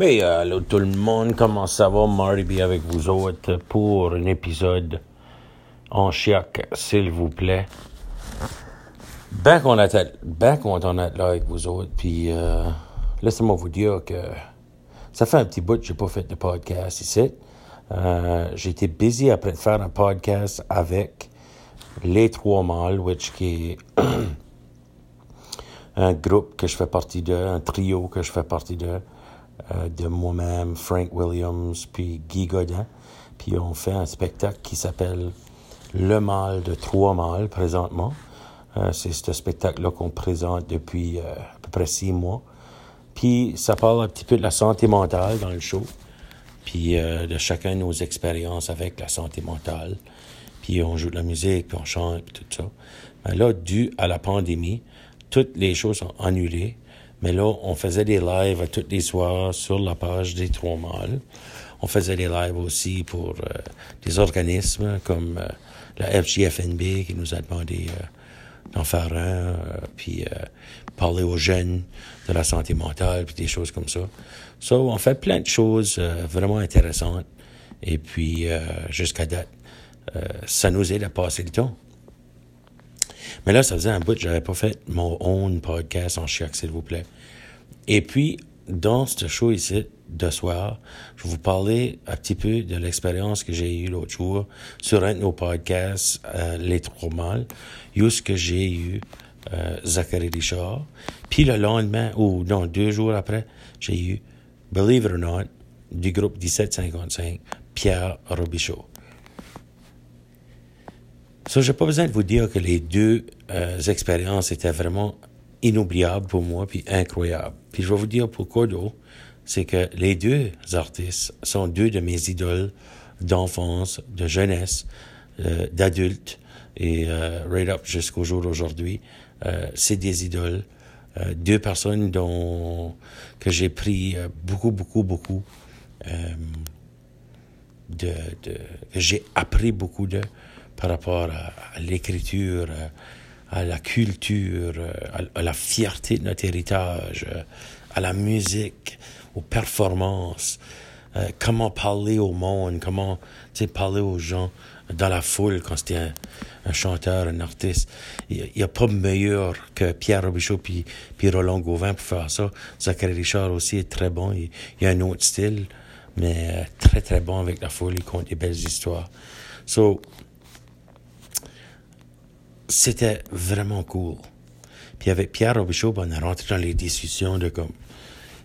Euh, allô tout le monde, comment ça va? Marty avec vous autres pour un épisode en chiac, s'il vous plaît? Ben content, ben content là avec vous autres, puis euh, laissez-moi vous dire que ça fait un petit bout que j'ai pas fait de podcast ici. Euh, été busy après de faire un podcast avec Les Trois Mâles, which qui est un groupe que je fais partie de, un trio que je fais partie de. Euh, de moi-même, Frank Williams, puis Guy Godin. Puis on fait un spectacle qui s'appelle Le Mal de Trois Mâles présentement. Euh, c'est ce spectacle-là qu'on présente depuis euh, à peu près six mois. Puis ça parle un petit peu de la santé mentale dans le show, puis de chacun de nos expériences avec la santé mentale. Puis on joue de la musique, puis on chante, puis tout ça. Là, dû à la pandémie, toutes les choses sont annulées. Mais là, on faisait des lives à tous les soirs sur la page des Trois Mâles. On faisait des lives aussi pour euh, des organismes comme euh, la FGFNB qui nous a demandé euh, d'en faire un, puis parler aux jeunes de la santé mentale, puis des choses comme ça. So, on fait plein de choses vraiment intéressantes. Et puis, jusqu'à date, ça nous aide à passer le temps. Mais là, ça faisait un bout j'avais pas fait mon own podcast en chiac, s'il vous plaît. Et puis, dans ce show ici de soir, je vais vous parler un petit peu de l'expérience que j'ai eue l'autre jour sur un de nos podcasts, euh, Les Trois Mâles, où ce que j'ai eu euh, Zachary Richard. Puis le lendemain, ou non, deux jours après, j'ai eu, Believe it or not, du groupe 1755, Pierre Robichaud. Ça, j'ai pas besoin de vous dire que les deux euh, expériences étaient vraiment inoubliables pour moi, puis incroyables. Puis je vais vous dire pourquoi d'eau. C'est que les deux artistes sont deux de mes idoles d'enfance, de jeunesse, euh, d'adultes, et euh, right up jusqu'au jour d'aujourd'hui. Euh, c'est des idoles. Euh, deux personnes dont que j'ai pris euh, beaucoup, beaucoup, beaucoup de, de que j'ai appris beaucoup de par rapport à, l'écriture, à, la culture, à, la fierté de notre héritage, à la musique, aux performances, euh, comment parler au monde, comment parler aux gens dans la foule quand c'était un, chanteur, un artiste. Il n'y a, pas meilleur que Pierre Robichaud puis, puis Roland Gauvin pour faire ça. Zachary Richard aussi est très bon. Il, il a un autre style, mais euh, très, très bon avec la foule. Il compte des belles histoires. So, c'était vraiment cool. Puis avec Pierre Robichaud, ben, on est rentré dans les discussions de comme,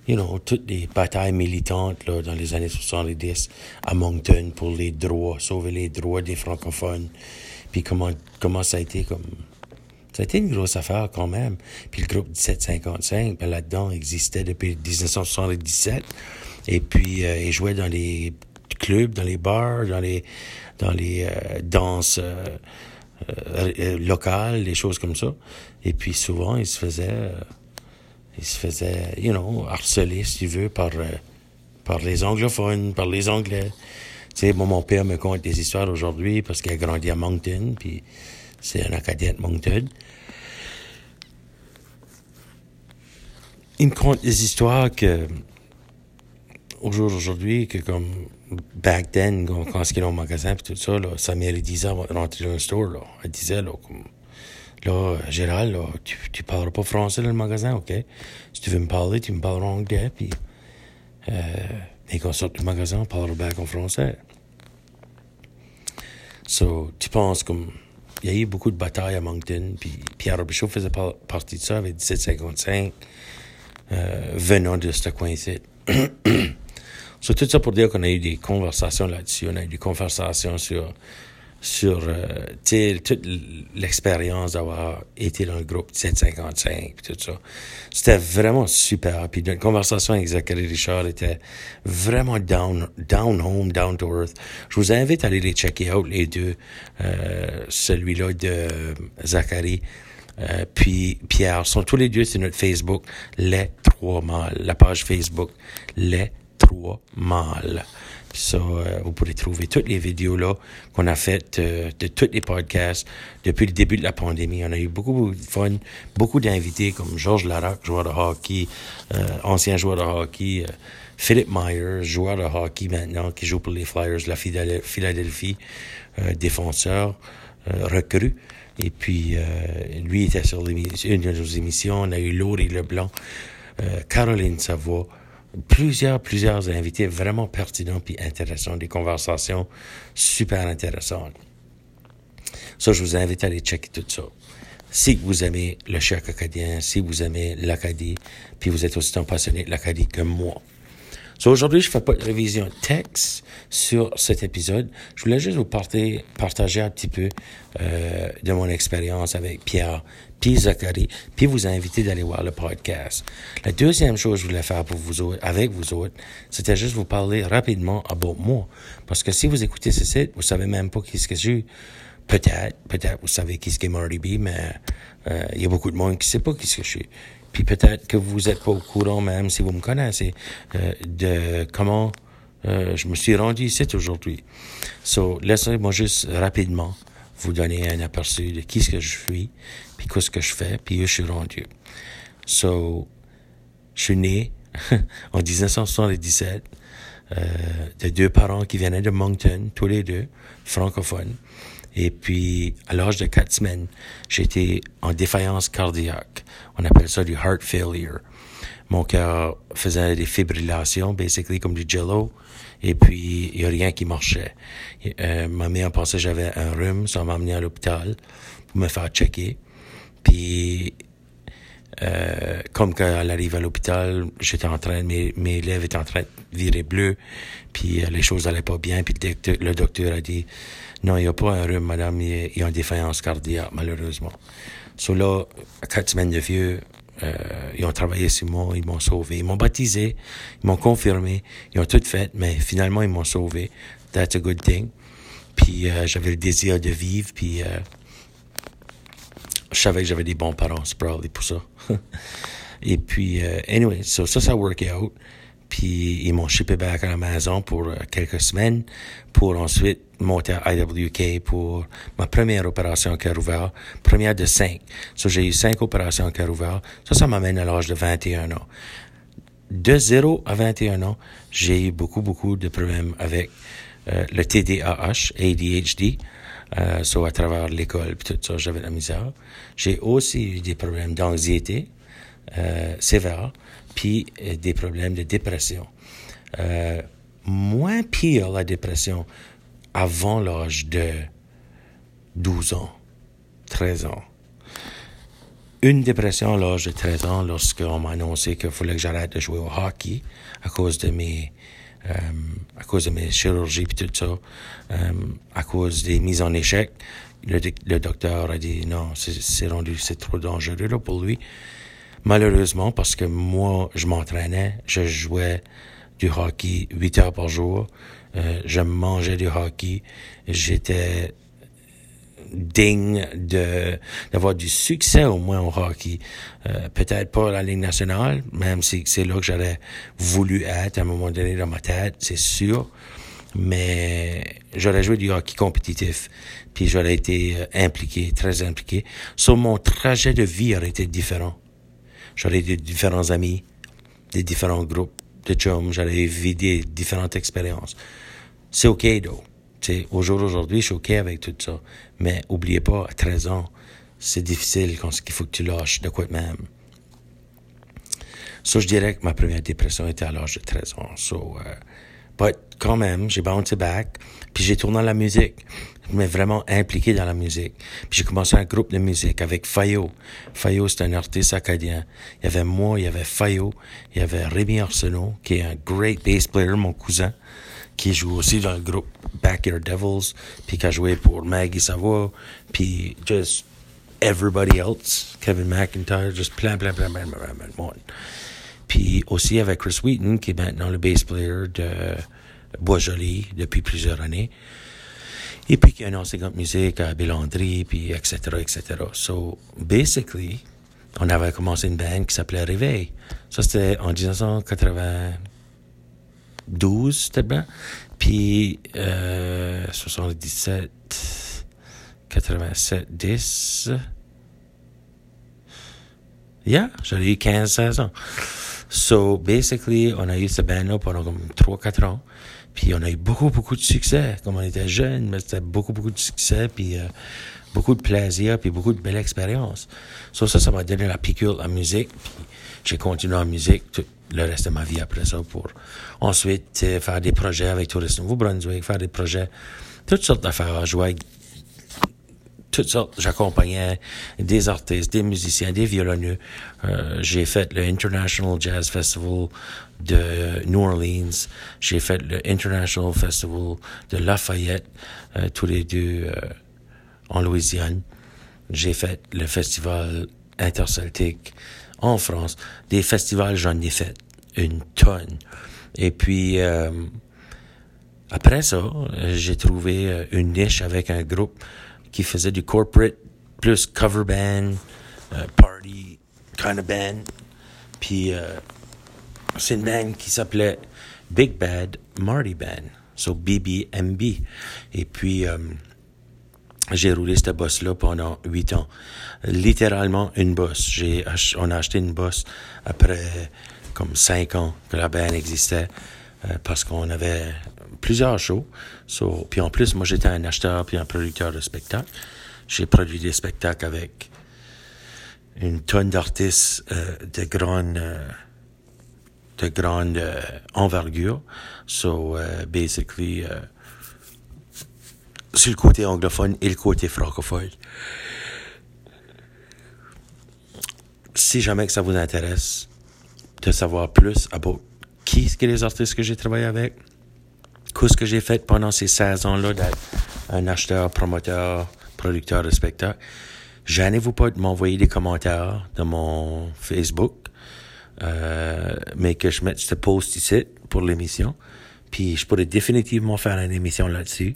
you know, toutes les batailles militantes là, dans les années 70 à Moncton pour les droits, sauver les droits des francophones. Puis comment, comment ça a été comme... Ça a été une grosse affaire quand même. Puis le groupe 1755, ben, là-dedans, existait depuis 1977. Et puis, euh, il jouait dans les clubs, dans les bars, dans les, dans les euh, danses... Euh, locales, des choses comme ça. Et puis souvent, il se faisait, euh, il se faisait, you know, harceler, si tu veux, par, par les anglophones, par les Anglais. Tu sais, moi, mon père me conte des histoires aujourd'hui parce qu'il a grandi à Moncton, puis c'est un Acadien de Moncton. Il me conte des histoires que, au jour d'aujourd'hui, que comme back then, quand il est au magasin puis tout ça, là, sa mère disait dans le store, là, elle disait là, comme, là, Gérald, là, tu, tu parleras pas français dans le magasin, ok? Si tu veux me parler, tu me parleras anglais, puis euh, et quand on sort du magasin, on parlera back en français. So, tu penses comme, y a eu beaucoup de batailles à Moncton, puis Pierre Robichaud faisait partie de ça avec 1755, euh, venant de ce coin-ci. So, tout ça pour dire qu'on a eu des conversations là-dessus, on a eu des conversations sur, sur euh, toute l'expérience d'avoir été dans le groupe 755 tout ça. C'était vraiment super. Puis notre conversation avec Zachary Richard était vraiment down, down home, down to earth. Je vous invite à aller les checker out, les deux. Euh, celui-là de Zachary. Euh, puis Pierre sont tous les deux sur notre Facebook, les trois mâles, la page Facebook, les trois mâles. Ça, euh, vous pourrez trouver toutes les vidéos là qu'on a faites euh, de tous les podcasts depuis le début de la pandémie. On a eu beaucoup de fun, beaucoup d'invités comme Georges Larac, joueur de hockey, euh, ancien joueur de hockey, Philip Myers, joueur de hockey maintenant, qui joue pour les Flyers de la Philadelphie, défenseur, recrue. Et puis, lui était sur une de nos émissions. On a eu Laurie Leblanc, Caroline Savoie, plusieurs, plusieurs invités vraiment pertinents puis intéressants, des conversations super intéressantes. Ça, je vous invite à aller checker tout ça. Si vous aimez le chèque acadien, si vous aimez l'Acadie, puis vous êtes aussi passionné de l'Acadie que moi. So, aujourd'hui, je fais pas de révision texte sur cet épisode. Je voulais juste vous partager un petit peu euh, de mon expérience avec Pierre puis Zachary, puis vous inviter d'aller voir le podcast. La deuxième chose que je voulais faire pour vous autres, avec vous autres, c'était juste vous parler rapidement à moi. Parce que si vous écoutez ce site, vous savez même pas qui ce que je suis. Peut-être, peut-être vous savez qui ce qu'est B, mais euh, il y a beaucoup de monde qui sait pas qui ce que je suis. Puis peut-être que vous êtes pas au courant, même si vous me connaissez, euh, de comment euh, je me suis rendu ici aujourd'hui. So, laissez-moi juste rapidement vous donner un aperçu de qui ce que je suis, puis qu'est-ce que je fais, puis où je suis rendu. So, je suis né en 1977 euh, de deux parents qui venaient de Moncton, tous les deux, francophones. Et puis, à l'âge de quatre semaines, j'étais en défaillance cardiaque. On appelle ça du heart failure. Mon cœur faisait des fibrillations, basically comme du jello, et puis il y a rien qui marchait. Euh, ma mère pensait que j'avais un rhume, ça m'a amené à l'hôpital pour me faire checker. Puis, euh, comme quand elle arrive à l'hôpital, j'étais en train, mes, mes lèvres étaient en train de virer bleu, puis euh, les choses allaient pas bien, puis le docteur, le docteur a dit, non, il n'y a pas un rhume, madame, il y a une défaillance cardiaque, malheureusement. So là, quatre semaines de vieux, euh, ils ont travaillé sur moi, ils m'ont sauvé. Ils m'ont baptisé, ils m'ont confirmé, ils ont tout fait, mais finalement, ils m'ont sauvé. That's a good thing. Puis euh, j'avais le désir de vivre, puis euh, je savais que j'avais des bons parents, c'est probably pour ça. Et puis, anyway, so, ça, ça work out. Puis ils m'ont shippé back à la maison pour euh, quelques semaines pour ensuite monter à IWK pour ma première opération cœur ouvert, première de cinq. So, j'ai eu cinq opérations cœur ouvert. Ça, ça m'amène à l'âge de 21 ans. De 0 à 21 ans, j'ai eu beaucoup, beaucoup de problèmes avec euh, le TDAH, ADHD. Euh, so à travers l'école, puis tout ça, j'avais de la misère. J'ai aussi eu des problèmes d'anxiété euh, puis euh, des problèmes de dépression. Euh, moins pire la dépression avant l'âge de 12 ans, 13 ans. Une dépression à l'âge de 13 ans lorsqu'on m'a annoncé qu'il fallait que j'arrête de jouer au hockey à cause de mes euh, à cause de mes chirurgies et tout ça, euh, à cause des mises en échec. Le, le docteur a dit non, c'est rendu, c'est trop dangereux là, pour lui. Malheureusement, parce que moi, je m'entraînais, je jouais du hockey 8 heures par jour, euh, je mangeais du hockey, j'étais digne de d'avoir du succès au moins au hockey. Euh, peut-être pas à la Ligue nationale, même si c'est là que j'aurais voulu être à un moment donné dans ma tête, c'est sûr. Mais j'aurais joué du hockey compétitif, puis j'aurais été euh, impliqué, très impliqué. Sur mon trajet de vie aurait été différent. J'aurais des différents amis, des différents groupes de chums, j'aurais vécu des différentes expériences. C'est OK, though. au jour d'aujourd'hui, je suis OK avec tout ça. Mais oubliez pas, à 13 ans, c'est difficile quand il faut que tu lâches de quoi même. So, je dirais que ma première dépression était à l'âge de 13 ans. So, euh, but quand même, j'ai bounced back, puis j'ai tourné la musique mais vraiment impliqué dans la musique. Puis j'ai commencé un groupe de musique avec Fayot. Fayot, c'est un artiste acadien. Il y avait moi, il y avait Fayot, il y avait Rémi Arsenault, qui est un great bass player, mon cousin, qui joue aussi dans le groupe Backyard Devils, puis qui a joué pour Maggie Savoie, puis just everybody else, Kevin McIntyre, just plein, plein, plein, plein, plein, plein, plein. Puis aussi avec Chris Wheaton, qui est maintenant le bass player de Bois-Joli depuis plusieurs années. Et puis qu'il y a une enseignante musique à Bélandry, puis etc., etc. So, basically, on avait commencé une band qui s'appelait Réveil. Ça, c'était en 1992, 12, c'était bien. Puis, euh, 77, 87, 10. Yeah, j'avais eu 15, 16 ans. So, basically, on a eu ce band-là pendant comme 3-4 ans. Puis on a eu beaucoup, beaucoup de succès. Comme on était jeunes, mais c'était beaucoup, beaucoup de succès. Puis euh, beaucoup de plaisir, puis beaucoup de belles expériences. So, ça, ça m'a donné la piqûre la musique. Puis j'ai continué en musique tout le reste de ma vie après ça pour ensuite euh, faire des projets avec Tourisme Nouveau-Brunswick, faire des projets, toutes sortes d'affaires, jouer toutes sortes. J'accompagnais des artistes, des musiciens, des violonneux. Euh, j'ai fait le International Jazz Festival de New Orleans. J'ai fait le International Festival de Lafayette, euh, tous les deux euh, en Louisiane. J'ai fait le festival interceltique en France. Des festivals, j'en ai fait une tonne. Et puis, euh, après ça, j'ai trouvé une niche avec un groupe qui faisait du corporate plus cover band, party kind of band. Puis, c'est une band qui s'appelait Big Bad Marty Band, so BBMB. Et puis, j'ai roulé cette bosse-là pendant huit ans. Littéralement une bosse. J'ai on a acheté une bosse après comme cinq ans que la band existait euh, parce qu'on avait plusieurs shows. So, puis en plus, moi j'étais un acheteur puis un producteur de spectacles. J'ai produit des spectacles avec une tonne d'artistes euh, de grande euh, de grande euh, envergure. So uh, basically uh, sur le côté anglophone et le côté francophone. Si jamais que ça vous intéresse de savoir plus about qui sont les artistes que j'ai travaillé avec, qu'est-ce que j'ai fait pendant ces 16 ans-là d'être un acheteur, promoteur, producteur de spectacles, gênez-vous pas de m'envoyer des commentaires dans mon Facebook. Mais que je mette ce post ici pour l'émission. Puis je pourrais définitivement faire une émission là-dessus.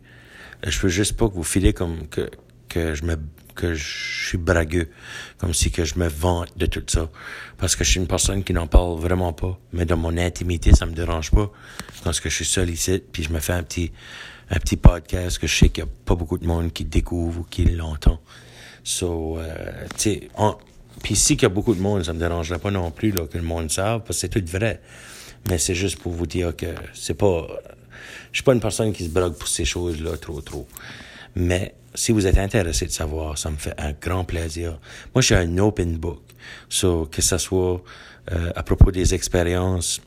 Euh, je veux juste pas que vous filez comme que, que je me que je suis bragueux, comme si que je me vante de tout ça. Parce que je suis une personne qui n'en parle vraiment pas. Mais dans mon intimité, ça me dérange pas. Parce que je suis seul ici, puis je me fais un petit, un petit podcast que je sais qu'il y a pas beaucoup de monde qui découvre ou qui l'entend. So, euh, tu sais, puis si qu'il y a beaucoup de monde, ça me dérangerait pas non plus là, que le monde sache, parce que c'est tout vrai. Mais c'est juste pour vous dire que c'est pas... Je suis pas une personne qui se brogue pour ces choses-là trop, trop. Mais si vous êtes intéressé de savoir, ça me fait un grand plaisir. Moi, je suis un open book. So, que ce soit euh, à propos des expériences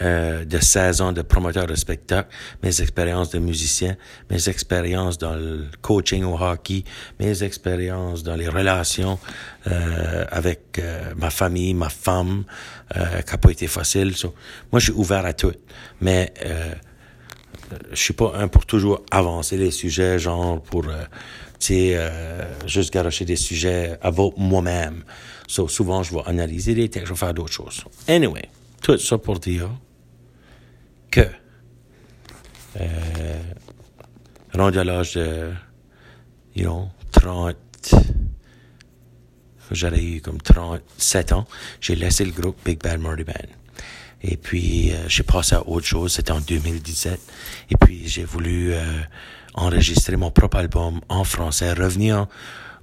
euh, de 16 ans de promoteur de spectacle, mes expériences de musicien, mes expériences dans le coaching au hockey, mes expériences dans les relations euh, avec euh, ma famille, ma femme, euh, qui n'a pas été facile. moi, je suis ouvert à tout, mais euh, je suis pas un pour toujours avancer les sujets, genre pour euh, tu sais, juste garocher des sujets à moi-même. So, souvent, je vais analyser des textes, je vais faire d'autres choses. anyway, tout ça pour dire que, euh, rendu à l'âge de, you know, 30, j'aurais eu comme 37 ans, j'ai laissé le groupe Big Bad Murdy Band. Et puis, euh, j'ai passé à autre chose, c'était en 2017. Et puis, j'ai voulu euh, enregistrer mon propre album en français, revenir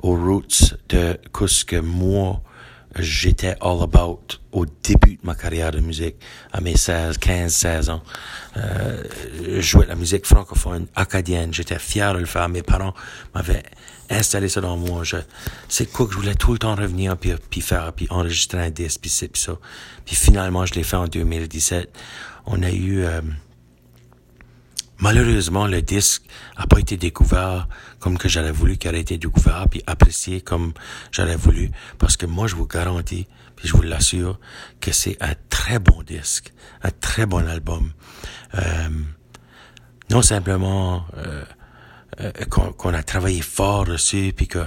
aux roots de ce que moi, j'étais all about au début de ma carrière de musique, à mes 16, 15, 16 ans. Euh, je jouais de la musique francophone, acadienne. J'étais fier de le faire. Mes parents m'avaient installé ça dans moi. c'est quoi que je voulais tout le temps revenir puis, puis faire, puis enregistrer un disque, puis, puis ça. Puis finalement, je l'ai fait en 2017. On a eu... Euh, Malheureusement, le disque a pas été découvert comme que j'aurais voulu qu'il ait été découvert puis apprécié comme j'aurais voulu parce que moi je vous garantis puis je vous l'assure que c'est un très bon disque, un très bon album. Euh, non simplement euh, euh qu'on a travaillé fort dessus puis que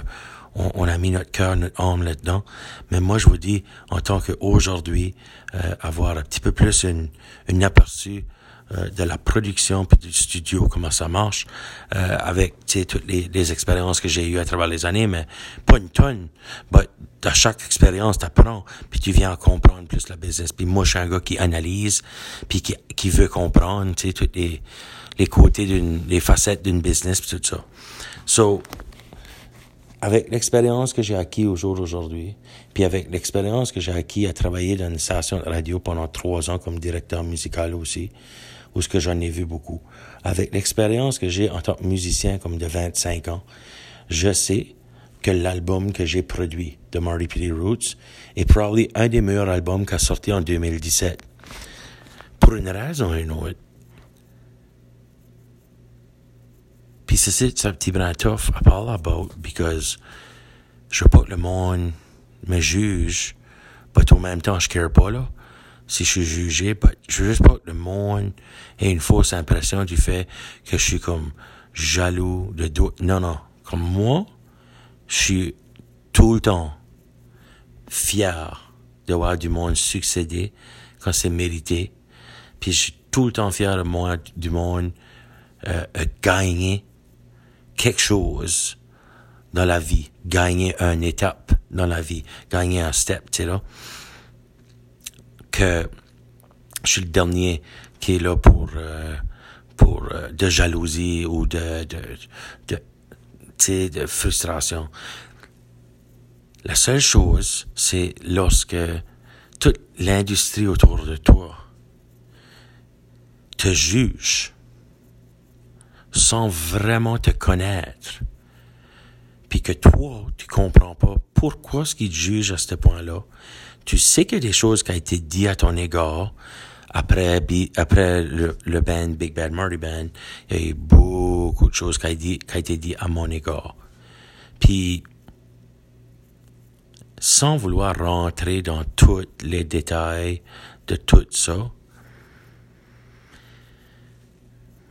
on, a mis notre cœur, notre âme là-dedans. Mais moi, je vous dis, en tant qu'aujourd'hui, euh, avoir un petit peu plus une, une aperçu de la production puis du studio, comment ça marche, euh, avec toutes les, les expériences que j'ai eues à travers les années, mais pas une tonne. But à chaque expérience, tu apprends, puis tu viens à comprendre plus la business. Puis moi, je suis un gars qui analyse, puis qui, qui veut comprendre, tous les, les côtés d'une, les facettes d'une business, puis tout ça. So, avec l'expérience que j'ai acquis au jour d'aujourd'hui, puis avec l'expérience que j'ai acquis à travailler dans une station de radio pendant trois ans comme directeur musical aussi, où ce que j'en ai vu beaucoup, avec l'expérience que j'ai en tant que musicien comme de 25 ans, je sais que l'album que j'ai produit de Marty P. Roots est probablement un des meilleurs albums qu'a sorti en 2017. Pour une raison ou une autre. Puis c'est ça, un petit brin tough à parler about, because je veux pas que le monde me juge, mais en même temps, je care pas, là, si je suis jugé, mais je veux juste pas que le monde ait une fausse impression du fait que je suis comme jaloux de doute. Non, non. Comme moi, je suis tout le temps fier de voir du monde succéder quand c'est mérité. Puis je suis tout le temps fier de moi, du monde euh, gagner quelque chose dans la vie, gagner une étape dans la vie, gagner un step, tu sais là. Que je suis le dernier qui est là pour euh, pour euh, de jalousie ou de de, de de frustration. La seule chose, c'est lorsque toute l'industrie autour de toi te juge sans vraiment te connaître, puis que toi, tu comprends pas pourquoi ce qu'ils te jugent à ce point-là. Tu sais qu'il y a des choses qui ont été dites à ton égard, après, après le, le band Big Bad Marty Band, il y a eu beaucoup de choses qui ont, dit, qui été dites à mon égard. Puis, sans vouloir rentrer dans tous les détails de tout ça,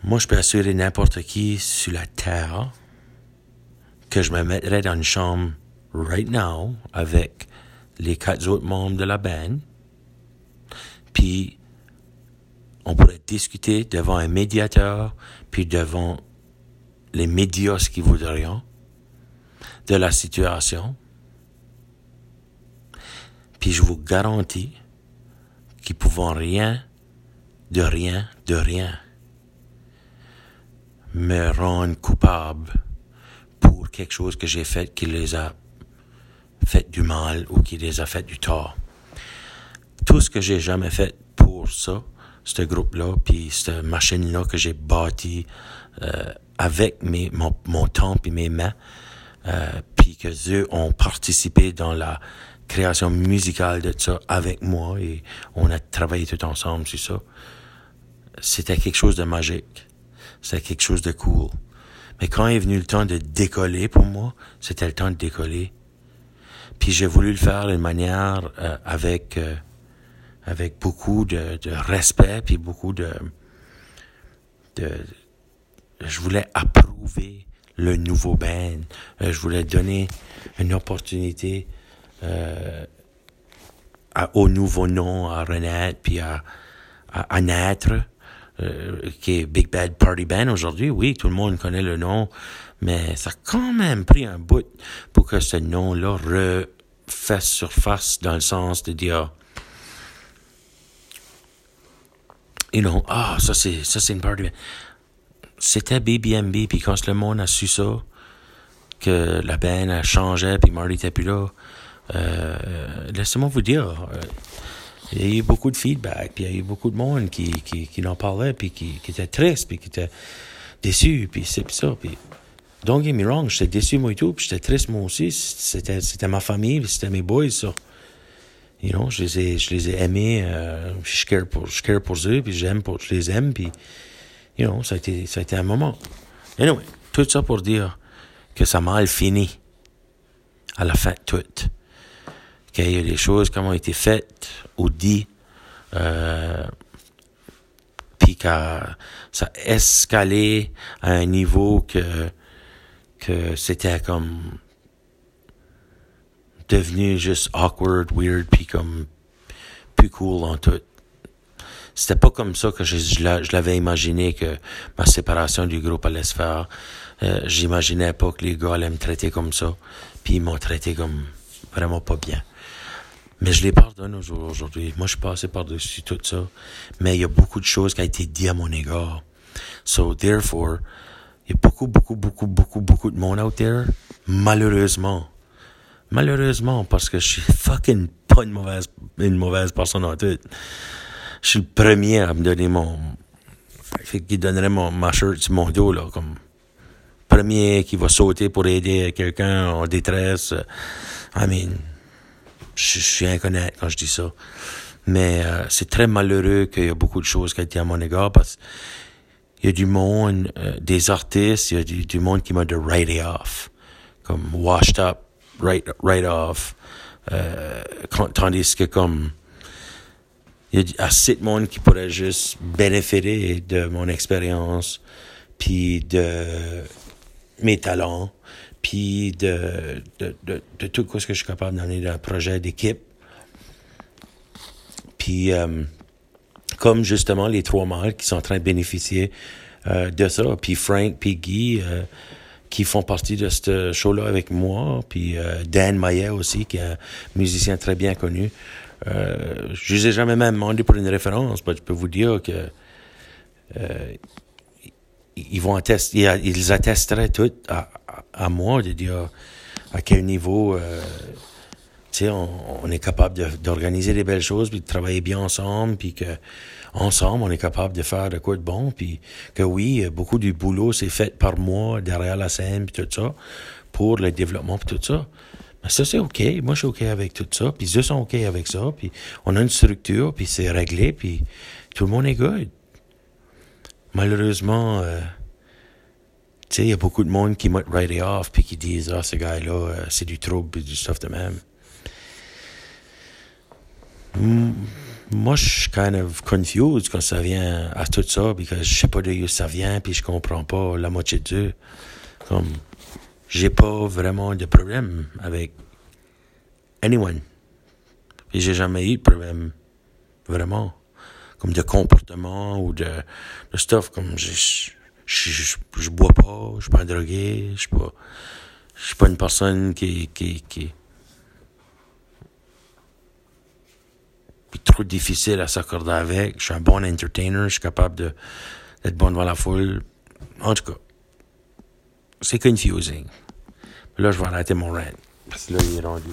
moi, je peux assurer n'importe qui sur la terre que je me mettrais dans une chambre right now avec les quatre autres membres de la band, puis on pourrait discuter devant un médiateur, puis devant les médias qui voudraient, de la situation. Puis je vous garantis qu'ils pouvons rien, de rien, de rien, me rendre coupable pour quelque chose que j'ai fait qui les a fait du mal ou qui les a fait du tort. Tout ce que j'ai jamais fait pour ça, ce groupe-là, puis cette machine-là que j'ai bâtie euh, avec mes, mon, mon temps et mes mains, euh, puis que eux ont participé dans la création musicale de ça avec moi et on a travaillé tout ensemble sur ça. C'était quelque chose de magique. C'était quelque chose de cool. Mais quand est venu le temps de décoller pour moi, c'était le temps de décoller. Puis j'ai voulu le faire d'une manière euh, avec euh, avec beaucoup de, de respect puis beaucoup de, de je voulais approuver le nouveau band. Euh, je voulais donner une opportunité euh, au nouveau nom à renaître puis à, à, naître. Euh, qui est Big Bad Party Band aujourd'hui. Oui, tout le monde connaît le nom, mais ça a quand même pris un bout pour que ce nom-là refasse surface dans le sens de dire you know, ah, ça c'est, ça c'est une party. C'était BBMB, puis quand le monde a su ça, que la band a changé, puis Marty était plus là, euh, laissez-moi vous dire, euh, il y a eu beaucoup de feedback, puis il y a eu beaucoup de monde qui, qui, qui en parlait, puis qui, qui était triste, puis qui était déçu, puis c'est ça, puis don't get me wrong, j'étais déçu moi et tout, puis j'étais triste moi aussi, c'était, c'était ma famille, c'était mes boys, ça. You know, je les ai, je les ai aimés, euh, je care pour, je care pour eux, puis j'aime pour, je les aime, puis, you know, ça a été, ça a été un moment. Anyway, tout ça pour dire que ça m'a mal fini. À la fin, tout. A des choses qui ont été faites ou dites, euh, puis que ça a escalé à un niveau que, que c'était comme devenu juste awkward, weird, puis comme plus cool en tout. C'était pas comme ça que je, je l'avais imaginé que ma séparation du groupe allait se faire. Euh, J'imaginais pas que les gars allaient me traiter comme ça. Puis ils m'ont traité comme vraiment pas bien. Mais je les pardonne aujourd'hui. Moi, je suis passé par-dessus tout ça. Mais il y a beaucoup de choses qui ont été dites à mon égard. So, therefore, il y a beaucoup, beaucoup, beaucoup, beaucoup, beaucoup de monde out there. Malheureusement. Malheureusement, parce que je suis fucking pas une mauvaise, une mauvaise personne en tout. Je suis le premier à me donner mon, qui donnerait mon, ma shirt sur mon dos, là, comme premier qui va sauter pour aider quelqu'un en détresse. I mean, je, suis inconnu quand je dis ça. Mais euh, c'est très malheureux qu'il y a beaucoup de choses qui ont été à mon égard parce qu'il y a du monde, euh, des artistes, il y a du, monde qui m'a de write off, comme washed up, right, right off. Euh, tandis que comme il y a assez de monde qui pourrait juste bénéficier de mon expérience, puis de mes talents, puis de, de, de, tout ce que je suis capable d'amener dans un projet d'équipe. Puis, euh, comme justement les trois mâles qui sont en train de bénéficier euh, de ça, puis Frank, puis Guy, euh, qui font partie de ce show-là avec moi, puis Dan Maillet aussi, qui est un musicien très bien connu. je ne ai jamais même demandé pour une référence, mais je peux vous dire que ils vont attester, ils attesteraient tout à moi de dire à quel niveau euh, on, on, est capable d'organiser des belles choses puis de travailler bien ensemble puis que ensemble on est capable de faire de quoi de bon puis que oui beaucoup du boulot c'est fait par moi derrière la scène puis tout ça pour le développement puis tout ça. Mais ça c'est ok. Moi je suis ok avec tout ça puis eux sont ok avec ça puis on a une structure puis c'est réglé puis tout le monde est good. Malheureusement euh, tu sais, il y a beaucoup de monde qui m'a write off puis qui disent, ah, ce gars-là, euh, c'est du trouble et du stuff de même. Moi, je suis kind of confused quand ça vient à tout ça, parce que je sais pas d'où ça vient, puis je comprends pas la moitié d'eux. Comme, j'ai pas vraiment de problème avec anyone. Et j'ai jamais eu de problème, vraiment. Comme de comportement ou de, de stuff, comme j'ai je, je, bois pas, je suis pas un drogué, je suis pas, je suis pas une personne qui, qui, qui, est trop difficile à s'accorder avec. Je suis un bon entertainer, je suis capable de, d'être bon devant la foule. En tout cas, c'est confusing. Là, je vais arrêter mon rant. Parce que là, il est rendu